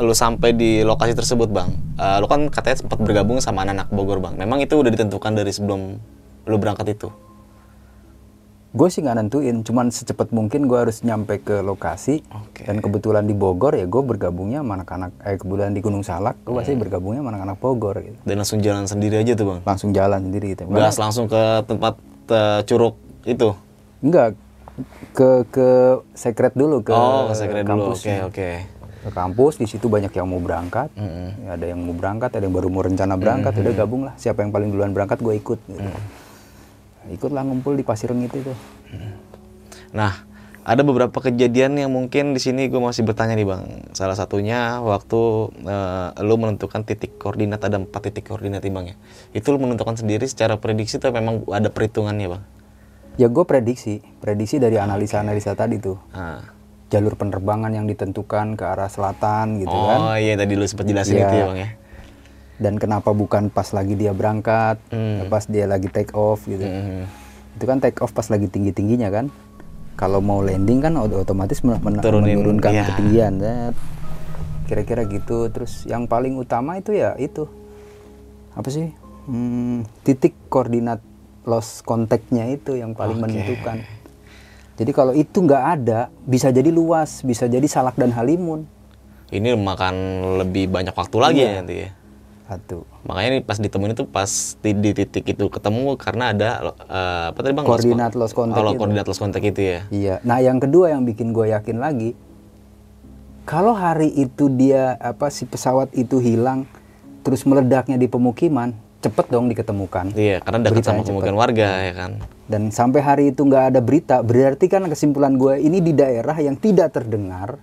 lu sampai di lokasi tersebut Bang, eh, lu kan katanya sempat bergabung sama anak-anak Bogor Bang. Memang itu udah ditentukan dari sebelum lu berangkat itu? Gue sih nggak nentuin cuman secepat mungkin gue harus nyampe ke lokasi Oke. dan kebetulan di Bogor ya gue bergabungnya sama anak-anak eh kebetulan di Gunung Salak gue pasti bergabungnya sama anak-anak Bogor gitu Dan langsung jalan sendiri aja tuh Bang? langsung jalan sendiri gitu Gas langsung ke tempat eh, curug itu? enggak ke ke secret dulu ke oh, ke sekret dulu. Oke, oke. ke kampus di situ banyak yang mau berangkat Mm-mm. Ya, ada yang mau berangkat ada yang baru mau rencana berangkat udah gabung lah siapa yang paling duluan berangkat gue ikut gitu. Ikutlah ngumpul di pasir itu Nah, ada beberapa kejadian yang mungkin di sini gue masih bertanya nih bang. Salah satunya waktu eh, lu menentukan titik koordinat ada empat titik koordinat nih bang ya. Itu lu menentukan sendiri secara prediksi atau memang ada perhitungannya bang? ya gue prediksi prediksi dari analisa-analisa tadi tuh Ah. jalur penerbangan yang ditentukan ke arah selatan gitu kan oh iya tadi lu sempat jelasin Iya. itu ya bang ya. Dan kenapa bukan pas lagi dia berangkat Hmm. pas dia lagi take off gitu Mhm. itu kan take off pas lagi tinggi tingginya kan kalau mau landing kan ot- otomatis men- Turunin, menurunkan iya. ketinggian kira-kira gitu terus yang paling utama itu ya itu apa sih Hmm, titik koordinat lost kontaknya itu yang paling Oke. menentukan Jadi kalau itu nggak ada, bisa jadi luas, bisa jadi salak dan halimun. Ini makan lebih banyak waktu lagi Iya. ya nanti ya. Satu. Makanya ini pas ditemuin itu pas di, di titik itu ketemu karena ada eh, apa tadi bang? Koordinat Lost lost contact Oh, koordinat lost contact itu ya. Iya. Nah, yang kedua yang bikin gue yakin lagi, kalau hari itu dia apa si pesawat itu hilang, terus meledaknya di pemukiman, cepet dong diketemukan. Iya, karena dekat sama pemukiman warga ya kan. Dan sampai hari itu nggak ada berita, berarti kan kesimpulan gue ini di daerah yang tidak terdengar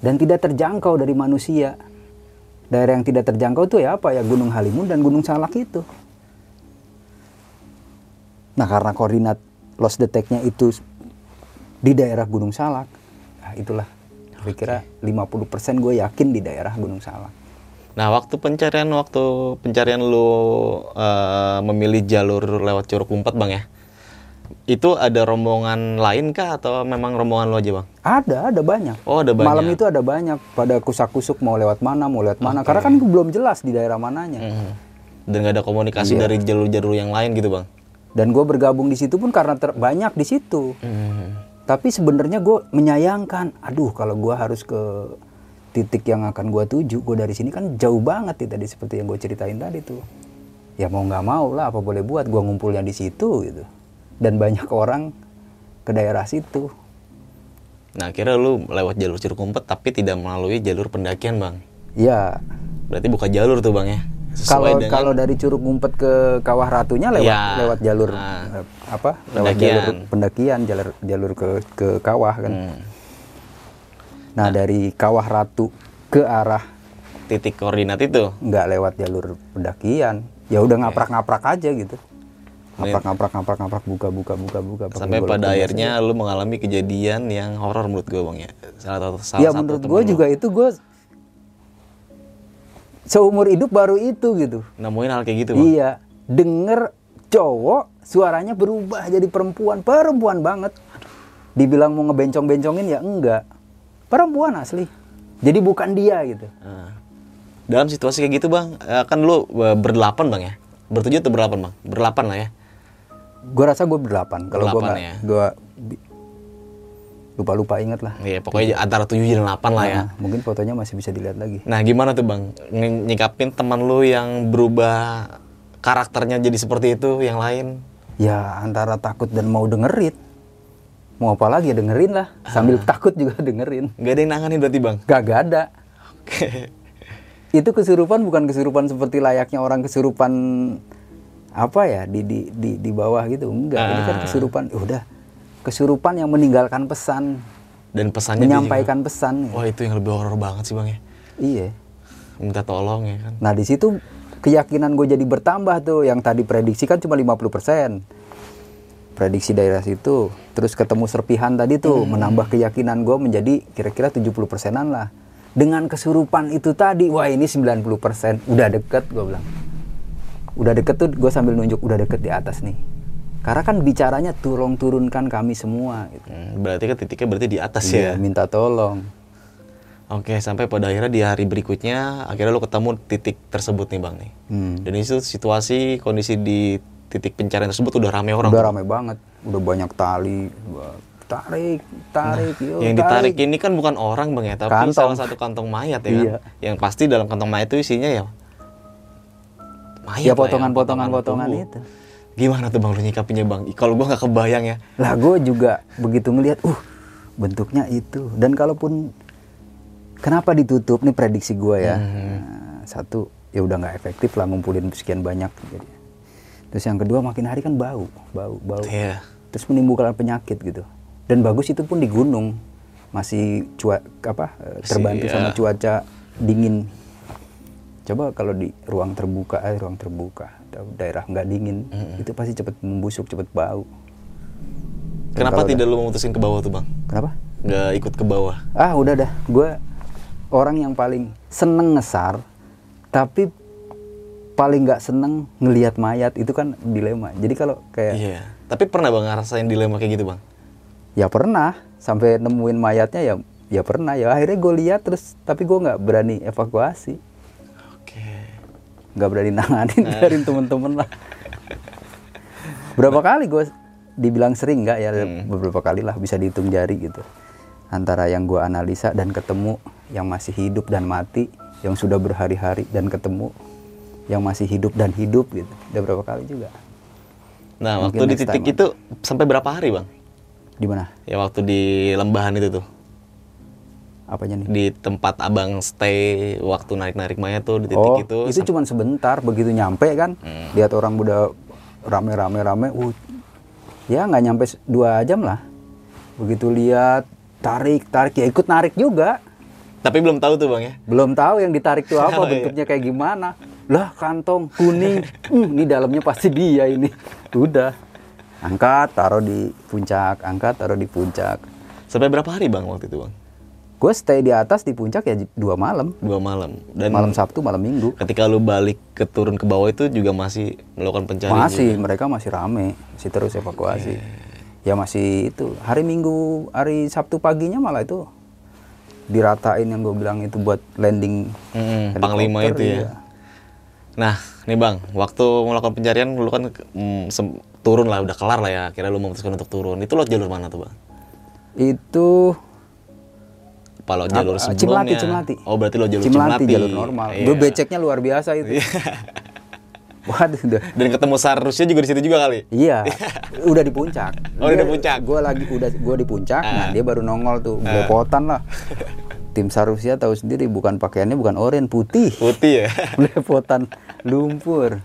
dan tidak terjangkau dari manusia. Daerah yang tidak terjangkau itu ya apa ya Gunung Halimun dan Gunung Salak itu. Nah karena koordinat lost detect-nya itu di daerah Gunung Salak, nah itulah. Gue kira 50% gue yakin di daerah Gunung Salak. Nah, waktu pencarian waktu pencarian lu eh, memilih jalur lewat Curug Umpet, Bang ya. Itu ada rombongan lain kah atau memang rombongan lu aja, Bang? Ada, ada banyak. Oh, ada Malam banyak. itu ada banyak pada kusak-kusuk mau lewat mana, mau lewat mana. Karena kan belum jelas di daerah mananya. Mhm. Dan nggak ada komunikasi Iya. dari jalur-jalur yang lain gitu, Bang. Dan gue bergabung di situ pun karena banyak di situ. Mhm. Tapi sebenarnya gue menyayangkan, aduh kalau gue harus ke titik yang akan gue tuju, gue dari sini kan jauh banget ya tadi seperti yang gue ceritain tadi tuh. Ya mau nggak mau lah, apa boleh buat, gue ngumpulnya di situ gitu. Dan banyak orang ke daerah situ. Nah, kira lu lewat jalur Curug Umpet tapi tidak melalui jalur pendakian, Bang. Ya, Berarti buka jalur tuh, Bang ya. kalau dengan kalau dari Curug Ngumpet ke Kawah Ratunya lewat Ya, lewat jalur nah. apa? Lewat Pendakian. jalur pendakian, jalur jalur ke ke kawah kan. Hmm. Nah, dari Kawah Ratu ke arah titik koordinat itu. nggak lewat jalur pendakian, ya udah ngaprak-ngaprak aja gitu. Ngaprak-ngaprak ngaprak-ngaprak buka buka buka buka pakai Sampai pada akhirnya lu mengalami kejadian yang horor menurut gue, Bang ya. Salah satu salah Ya satu menurut gue lu juga itu gue seumur hidup baru itu gitu. nemuin hal kayak gitu, Bang. Iya, denger cowok suaranya berubah jadi perempuan, perempuan banget. Dibilang mau ngebencong-bencongin ya enggak. Perempuan asli. Jadi bukan dia gitu. Nah, dalam situasi kayak gitu bang, eh, kan lu eh, berdelapan bang ya, bertujuh atau berdelapan bang? Berdelapan lah ya. Gue rasa gue berdelapan. Kalau gue nggak, ya. gue lupa-lupa inget lah. Iya, pokoknya antara tujuh dan delapan lah ya. Nah, mungkin fotonya masih bisa dilihat lagi. Nah, gimana tuh bang, Ng- nyikapin teman lu yang berubah karakternya jadi seperti itu, yang lain? Ya antara takut dan mau dengerin. Mau apa lagi ya dengerin lah. Sambil takut juga dengerin. Gak ada yang nanganin berarti bang? Gak, gak ada. Itu kesurupan bukan kesurupan seperti layaknya orang kesurupan apa ya di di di, di bawah gitu. Enggak, ini kan Ah. kesurupan ya udah kesurupan yang meninggalkan pesan, Dan pesannya menyampaikan pesan. juga- Wah itu yang lebih horor banget sih bang ya. Iya. Minta tolong ya kan. Nah, di situ keyakinan gue jadi bertambah tuh. Yang tadi prediksi kan cuma 50%. Prediksi daerah situ. Terus ketemu serpihan tadi tuh menambah keyakinan gue menjadi kira-kira 70 persenan lah. Dengan kesurupan itu tadi, wah ini 90 persen. Udah deket gue bilang. Udah deket tuh gue sambil nunjuk udah deket di atas nih. Karena kan bicaranya tolong turunkan kami semua. Gitu. Hmm, berarti kan titiknya berarti di atas Iya, ya. minta tolong. Oke, sampai pada akhirnya di hari berikutnya akhirnya lu ketemu titik tersebut nih bang nih. Hmm. Dan itu situasi kondisi di titik pencarian tersebut udah rame orang. Udah rame banget, udah banyak tali, tarik, tarik, yo, yang ditarik ini kan bukan orang bang ya, tapi Kantong. salah satu kantong mayat ya kan. Iya. Yang pasti dalam kantong mayat itu isinya ya mayat Ya lah potongan-potongan tubuh. potongan itu. Gimana tuh bang lu nyikapinya bang? Kalau gua nggak kebayang ya. Lah gue juga begitu ngelihat, uh bentuknya itu. Dan kalaupun kenapa ditutup nih prediksi gue ya. Nah, satu ya udah nggak efektif lah ngumpulin sekian banyak. Jadi. Terus yang kedua makin hari kan bau, bau, bau. Iya. Terus menimbulkan penyakit gitu. Dan bagus itu pun di gunung masih cua apa eh, terbantu iya. sama cuaca dingin. Coba kalau di ruang terbuka, eh, ruang terbuka, daerah nggak dingin, itu pasti cepet membusuk, cepet bau. Dan Kenapa tidak lu memutusin ke bawah tuh bang? Kenapa? Nggak ikut ke bawah? Ah udah dah, gue orang yang paling seneng ngesar, tapi paling nggak seneng ngelihat mayat itu kan dilema. Jadi kalau kayak Iya. Tapi pernah bang ngerasain dilema kayak gitu bang? ya pernah sampai nemuin mayatnya ya ya pernah ya akhirnya gue lihat terus tapi gue nggak berani evakuasi. Nggak berani nanganin biarin temen-temen lah. Berapa kali gue dibilang sering nggak? Ya Hmm. beberapa kali lah bisa dihitung jari gitu. Antara yang gua analisa dan ketemu yang masih hidup dan mati yang sudah berhari-hari dan ketemu yang masih hidup dan hidup gitu. Udah berapa kali juga? Nah, Mungkin waktu di titik time itu sampai berapa hari, Bang? di mana? Ya waktu di lembahan itu tuh. Apanya nih Di tempat Abang stay waktu narik-narik mayat tuh di titik oh itu. itu cuman sebentar begitu nyampe kan Hmm. lihat orang udah rame-rame rame uh ya nggak nyampe dua jam lah begitu lihat tarik tarik ya ikut narik juga Tapi belum tahu tuh, Bang ya. belum tahu yang ditarik tuh apa Oh, iya. bentuknya kayak gimana lah kantong kuning hmm, ini dalamnya pasti dia ini udah angkat taruh di puncak angkat taruh di puncak Sampai berapa hari, Bang, waktu itu, Bang? Gue stay di atas di puncak ya dua malam Dua malam. Dan malam sabtu malam minggu ketika lu balik ke turun ke bawah itu juga masih melakukan pencarian masih juga. mereka masih rame masih terus evakuasi ya masih itu hari minggu hari sabtu paginya malah itu diratain yang gue bilang itu buat landing Mm, helikopter, panglima itu ya. iya. Nah, nih Bang, waktu melakukan pencarian lu kan mm, turun lah, udah kelar lah ya. Kira lu memutuskan untuk turun. Itu lewat jalur mana tuh, Bang? itu Apa lewat jalur Apa? sebelumnya? Cimlati, Cimlati. Oh, berarti lewat jalur Cimlati, Cimlati. jalur normal. Iya. Gue beceknya luar biasa itu. Waduh, udah. Dan ketemu SAR Rusia juga di situ juga kali. Iya, udah di puncak. Oh, udah di puncak. Gue lagi udah gue di puncak, nah dia baru nongol tuh, Ah. belepotan lah. Tim SAR Rusia tahu sendiri, bukan pakaiannya bukan oranye, putih. Putih ya. Belepotan lumpur.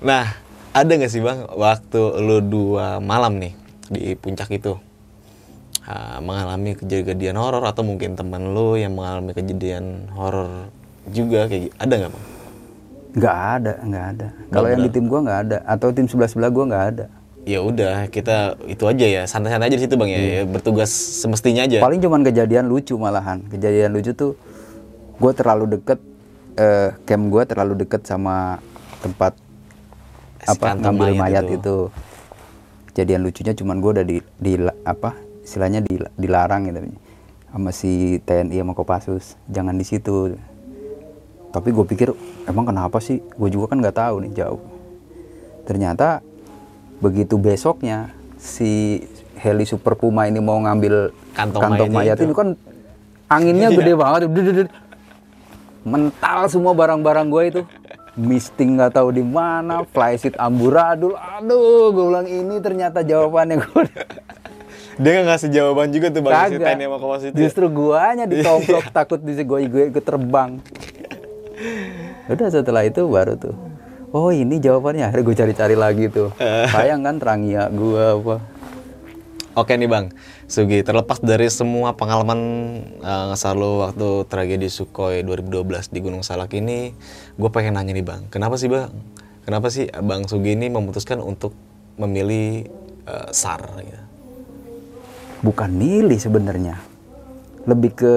Nah, ada nggak sih bang waktu lu dua malam nih di puncak itu ah, mengalami kejadian horor atau mungkin teman lu yang mengalami kejadian horor juga kayak gitu? Ada nggak bang? Nggak ada, nggak ada. Kalau yang di tim gua nggak ada, atau tim sebelah sebelah gua nggak ada. Ya udah kita itu aja ya santai-santai aja di situ bang ya, ya bertugas semestinya aja. Paling cuman kejadian lucu malahan. Kejadian lucu tuh gue terlalu deket eh, camp gue terlalu deket sama tempat apa ngambil mayat mayat itu. itu. Kejadian lucunya cuman gue udah di, di apa istilahnya di, dilarang gitu sama si TNI sama Kopassus jangan di situ. Tapi gue pikir emang kenapa sih? Gue juga kan nggak tahu nih jauh. Ternyata begitu besoknya si heli Super Puma ini mau ngambil Kantong kantong, mayat itu. ini kan anginnya Iya. gede banget Dududud. mental semua barang-barang gue itu misting nggak tahu di mana flysheet amburadul aduh gue bilang ini ternyata jawabannya gue Dia nggak ngasih jawaban juga tuh bang si kagak TNI sama Kopas itu. ya? justru guanya ditomplok takut di gue gue ikut terbang udah setelah itu baru tuh oh ini jawabannya akhirnya gue cari-cari lagi tuh sayang kan Trangia gue apa Oke nih bang, Sugi terlepas dari semua pengalaman uh, ngesar lo waktu tragedi Sukhoi 2012 di Gunung Salak ini, gue pengen nanya nih bang, kenapa sih bang? Kenapa sih bang Sugi ini memutuskan untuk memilih uh, SAR? Gitu? Bukan milih sebenarnya. Lebih ke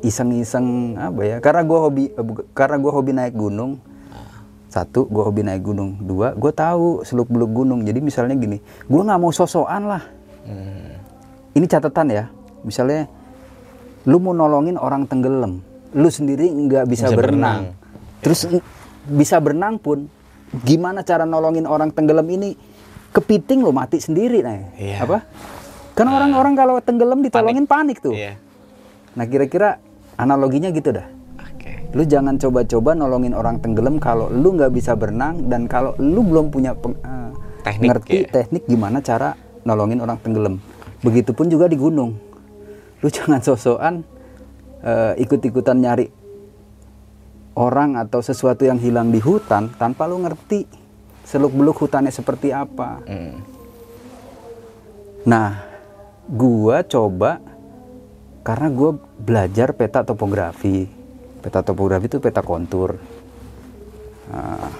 iseng-iseng apa ya karena gue hobi eh, karena gue hobi naik gunung. Satu gue hobi naik gunung. Dua gue tahu seluk beluk gunung. Jadi misalnya gini gue nggak mau sosokan lah. Hmm. ini catatan ya. Misalnya lu mau nolongin orang tenggelam lu sendiri nggak bisa, Bisa berenang. berenang. terus n- bisa berenang pun gimana cara nolongin orang tenggelam ini? Kepiting lo mati sendiri nah Iya. apa kan orang-orang kalau tenggelam ditolongin panik, tuh Iya. nah kira-kira analoginya gitu dah Oke. lu jangan coba-coba nolongin orang tenggelam kalau lu nggak bisa berenang dan kalau lu belum punya peng- eh, Teknik, ngerti ya. teknik gimana cara nolongin orang tenggelam begitupun juga di gunung lu jangan sosokan eh, ikut-ikutan nyari orang atau sesuatu yang hilang di hutan tanpa lu ngerti seluk beluk hutannya seperti apa Hmm. Nah, gua coba karena gua belajar peta topografi. Peta topografi itu peta kontur. Nah,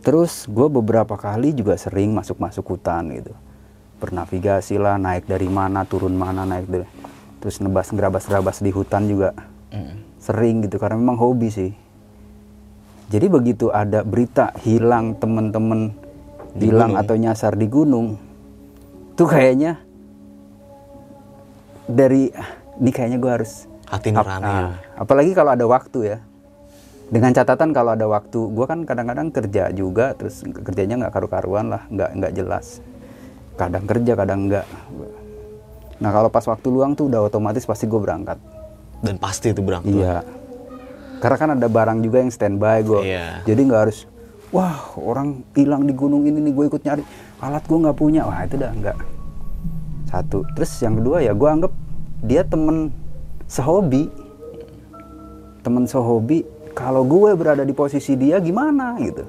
terus gua beberapa kali juga sering masuk-masuk hutan gitu. Bernavigasi lah, naik dari mana, turun mana, naik dari terus nebas gerabas-gerabas di hutan juga Hmm. sering gitu karena memang hobi sih. Jadi begitu ada berita hilang temen-temen hilang atau nyasar di gunung, tuh kayaknya dari "Ah, ini kayaknya gue harus Hati nurani. Ah, apalagi kalau ada waktu ya. Dengan catatan kalau ada waktu gue kan kadang-kadang kerja juga terus kerjanya nggak karu-karuan lah nggak nggak jelas. Kadang kerja kadang enggak nah kalau pas waktu luang tuh udah otomatis pasti gue berangkat. Dan pasti itu berangkat. iya. Karena kan ada barang juga yang standby gue Iya. jadi nggak harus wah orang hilang di gunung ini nih gue ikut nyari. Alat gue nggak punya. Wah itu udah nggak. Satu. Terus yang kedua ya gue anggap dia temen sehobi. Temen sehobi kalau gue berada di posisi dia gimana gitu.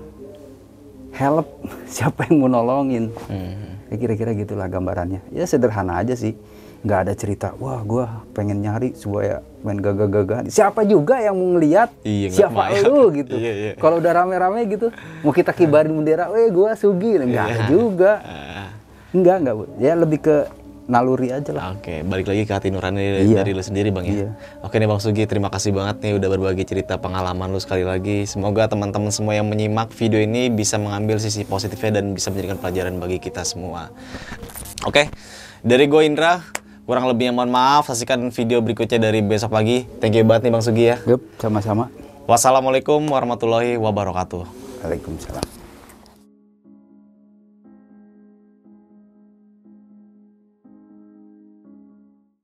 Help siapa yang mau nolongin? Hmm. ya kira-kira gitulah gambarannya. Ya sederhana aja sih nggak ada cerita wah gue pengen nyari supaya main gagah-gagahan siapa juga yang mau ngeliat Iya, siapa lu gitu Iya, iya. kalau udah rame-rame gitu mau kita kibarin bendera weh gue sugi nggak ada juga nggak nggak Bu. ya lebih ke naluri aja lah Oke, balik lagi ke hati nurani Iya. dari lu sendiri bang ya. Iya. Oke nih bang Sugi, terima kasih banget nih udah berbagi cerita pengalaman lu sekali lagi. Semoga teman-teman semua yang menyimak video ini bisa mengambil sisi positifnya dan bisa menjadikan pelajaran bagi kita semua. Oke, dari gue Indra, kurang lebihnya mohon maaf. Saksikan video berikutnya dari besok pagi. Thank you banget nih bang Sugi ya. Yup, sama-sama Wassalamualaikum warahmatullahi wabarakatuh. Waalaikumsalam